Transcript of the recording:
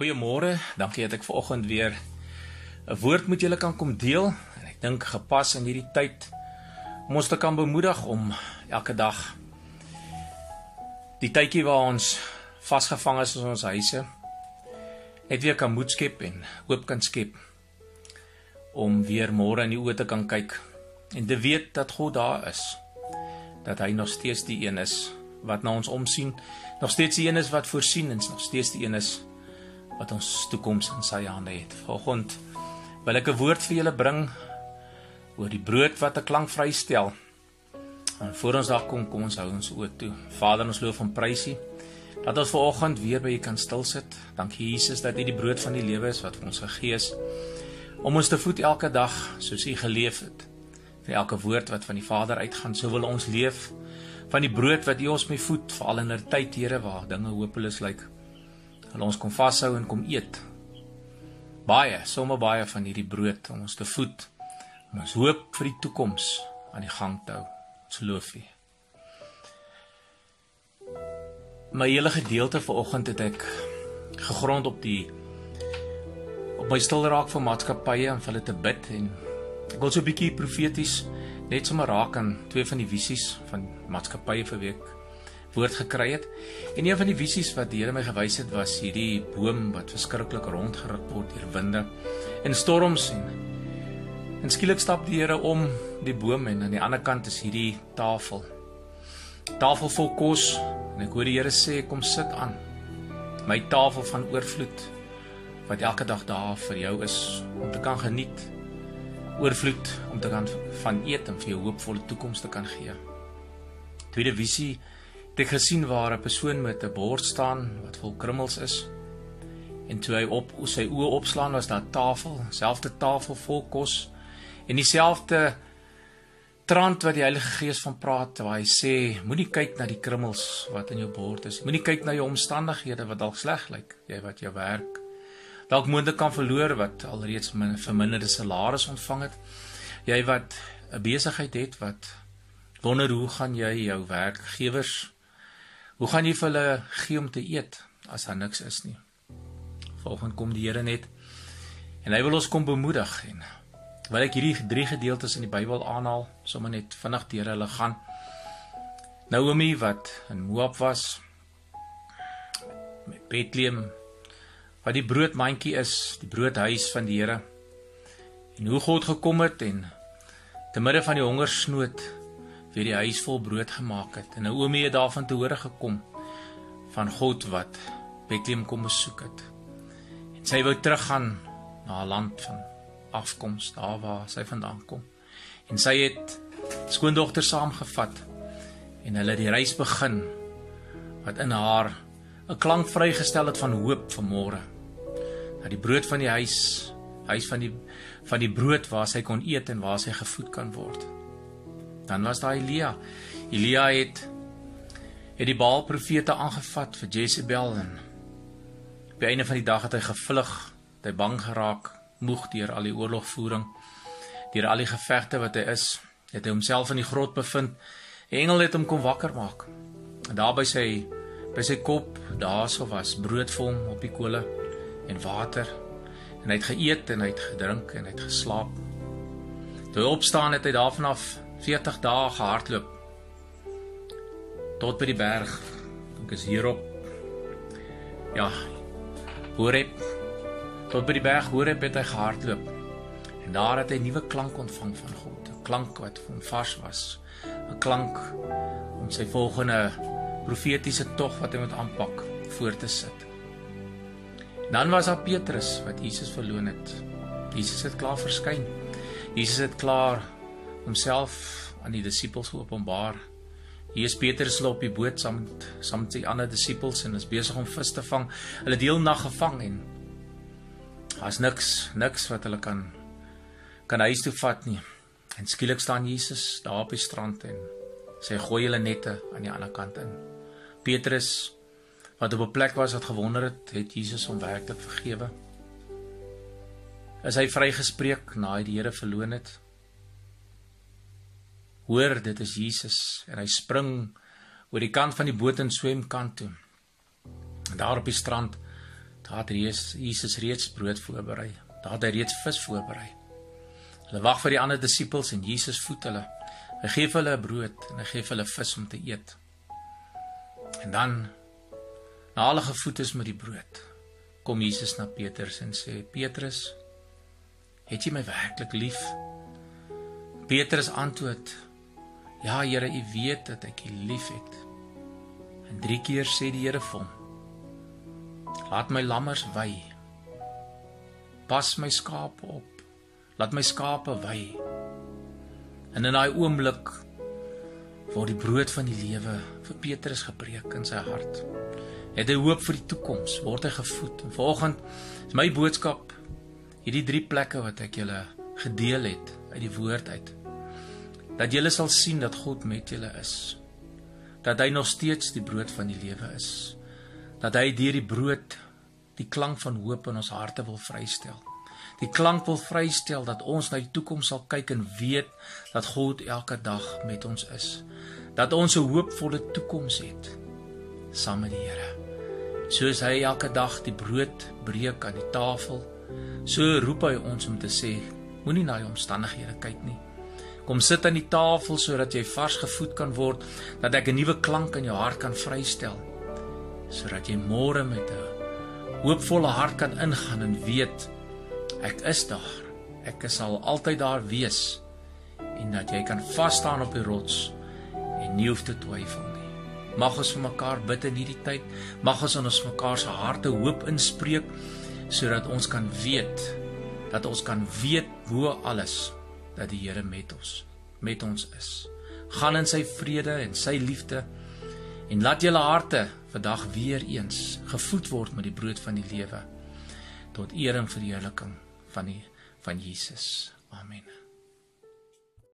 Goeiemôre. Dankie dat ek vanoggend weer 'n woord met julle kan kom deel. En ek dink gepas in hierdie tyd om ons te kan bemoedig om elke dag die tydjie waar ons vasgevang is in ons huise net weer kan moed skep en hoop kan skep om weer môre in die oë te kan kyk en te weet dat God daar is. Dat hy nog steeds die een is wat na ons omsien, nog steeds die een is wat voorsien en nog steeds die een is wat ons toekoms in sy hande het. Vanoggend wil ek 'n woord vir julle bring oor die brood wat 'n klank vrystel. En voor ons daar kom, kom ons hou ons oë toe. Vader, ons loof en prys U dat ons vanoggend weer by U kan stil sit. Dankie Jesus dat U die brood van die lewe is wat vir ons gegee is om ons te voed elke dag soos U geleef het. Vir elke woord wat van die Vader uitgaan, so wil ons leef van die brood wat U ons mee voed, veral in 'n tyd, Here, waar dinge hopeloos lyk. Like. Hulle ons kom vashou en kom eet. Baie, sommer baie van hierdie brood om ons te voed. Om ons hoop vir die toekoms aan die gang te hou. Ons loof U. My hele gedeelte vanoggend het ek gegrond op die op my stil raak vir maatskappye en vir hulle te bid en ek wil so 'n bietjie profeties net sommer raak aan twee van die visies van maatskappye vir week woord gekry het. En een van die visies wat die Here my gewys het was hierdie boom wat verskriklik rondgeruk word deur winde en storms en en skielik stap die Here om die boom en aan die ander kant is hierdie tafel. Tafel vol kos en ek hoor die Here sê kom sit aan. My tafel van oorvloed wat elke dag daar vir jou is om te kan geniet. Oorvloed om te kan van eet en vir jou hoopvolle toekoms te kan gee. Tweede visie het ek gesien waar 'n persoon met 'n bord staan wat vol krummels is. En toe hy op sy oë opslaan was daar 'n tafel, selfde tafel vol kos en dieselfde trant wat die Heilige Gees van praat waar hy sê moenie kyk na die krummels wat in jou bord is. Moenie kyk na jou omstandighede wat dalk sleg lyk, jy wat jou werk dalk moontlik kan verloor wat alreeds min verminderde salaris ontvang het. Jy wat 'n besigheid het wat wonder hoe gaan jy jou werkgewers Hoe gaan jy vir hulle gee om te eet as daar niks is nie? Volgens kom die Here net en hy wil ons kom bemoedig en wil ek hierdie drie gedeeltes in die Bybel aanhaal, sommer net vinnig deur hulle gaan. Naomi wat in Moab was met Bethlehem wat die broodmandjie is, die broodhuis van die Here. En hoe God gekom het en te midde van die hongersnood weer die huis vol brood gemaak het. En Naomi het daarvan te hore gekom van God wat Bethlehem kom besoek het. En sy wou teruggaan na haar land van afkoms, daar waar sy vandaan kom. En sy het skoondogter saamgevat en hulle die reis begin wat in haar 'n klank vrygestel het van hoop vir môre. Dat die brood van die huis, huis van die van die brood waar sy kon eet en waar sy gevoed kan word. Dan was daar Elia. Elia het het die Baal profete aangevat vir Jezebel en by einde van die dag het hy gevlug, het hy bang geraak, moeg deur al die oorlogvoering, deur al die gevegte wat hy is, het hy homself in die grot bevind. 'n Engel het hom kom wakker maak. En daar by sy by sy kop daarso was brood vir hom op die kolle en water. En hy het geëet en hy het gedrink en hy het geslaap. Toe hy opstaan het hy daarvan af 40 dae gehardloop tot by die berg. Ek is hierop. Ja. Horeb. Tot by die berg Horeb het hy gehardloop. En daar het hy 'n nuwe klank ontvang van God, 'n klank wat van vars was, 'n klank om sy volgende profetiese tog wat hy moet aanpak voor te sit. Dan was daar Petrus wat Jesus verloon het. Jesus het klaar verskyn. Jesus het klaar homself aan die disippels geopenbaar. Hier is Petrus hulle op die boot saam met saam met sy ander disippels en is besig om vis te vang. Hulle deel nag gevang en daar's niks niks wat hulle kan kan huis toe vat nie. En skielik staan Jesus daar op die strand en sy gooi hulle nette aan die ander kant in. Petrus wat op 'n plek was wat gewonder het, het Jesus hom werklik vergewe. Is hy vrygespreek na hy die Here verloon het? Hoor, dit is Jesus en hy spring oor die kant van die boot en swem kant toe. En daar op die strand Daar het Jesus reeds brood voorberei. Daar het hy reeds vis voorberei. Hulle wag vir die ander disippels en Jesus voed hulle. Hy gee vir hulle brood en hy gee vir hulle vis om te eet. En dan na hulle gevoed is met die brood, kom Jesus na Petrus en sê: "Petrus, het jy my werklik lief?" Petrus antwoord: "Ja, Here, U weet dat ek U liefhet." En 3 keer sê die Here vir hom: "Laat my lammers wy. Pas my skape op. Laat my skape wy." En in daai oomblik word die brood van die lewe vir Petrus gebreek in sy hart. Het hy hoop vir die toekoms, word hy gevoed. En vanoggend is my boodskap hierdie drie plekke wat ek julle gedeel het uit die woord uit. Dat julle sal sien dat God met julle is. Dat hy nog steeds die brood van die lewe is. Dat hy deur die brood die klank van hoop in ons harte wil vrystel die klank wil vrystel dat ons na die toekoms sal kyk en weet dat God elke dag met ons is. Dat ons 'n hoopvolle toekoms het saam met die Here. Soos hy elke dag die brood breek aan die tafel, so roep hy ons om te sê, moenie na die omstandighede kyk nie. Kom sit aan die tafel sodat jy vars gevoed kan word, dat ek 'n nuwe klank in jou hart kan vrystel, sodat jy môre met 'n hoopvolle hart kan ingaan en weet Ek is daar. Ek sal altyd daar wees en dat jy kan vas staan op die rots en nie hoef te twyfel nie. Mag ons vir mekaar bid in hierdie tyd. Mag ons aan ons mekaar se harte hoop inspreek sodat ons kan weet dat ons kan weet bo alles dat die Here met ons met ons is. Gaan in sy vrede en sy liefde en laat julle harte vandag weer eens gevoed word met die brood van die lewe tot eer en verheerliking van die van Jesus. Amen.